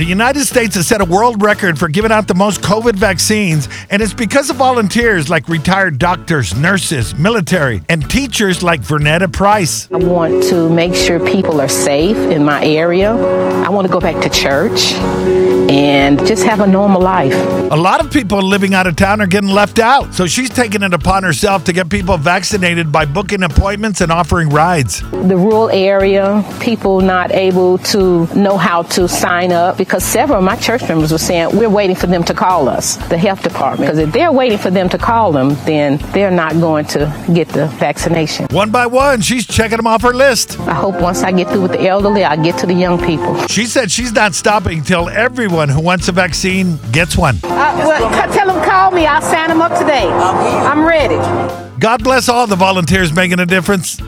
The United States has set a world record for giving out the most COVID vaccines, and it's because of volunteers like retired doctors, nurses, military, and teachers like Vernetta Price. I want to make sure people are safe in my area. I want to go back to church and just have a normal life. A lot of people living out of town are getting left out, so she's taking it upon herself to get people vaccinated by booking appointments and offering rides. The rural area, people not able to know how to sign up because several of my church members were saying we're waiting for them to call us, the health department. Because if they're waiting for them to call them, then they're not going to get the vaccination. One by one, she's checking them off her list. I hope once I get through with the elderly, I get to the young people. She said she's not stopping till everyone who wants a vaccine gets one. Uh, well, tell them call me. I'll sign them up today. I'm ready. God bless all the volunteers making a difference.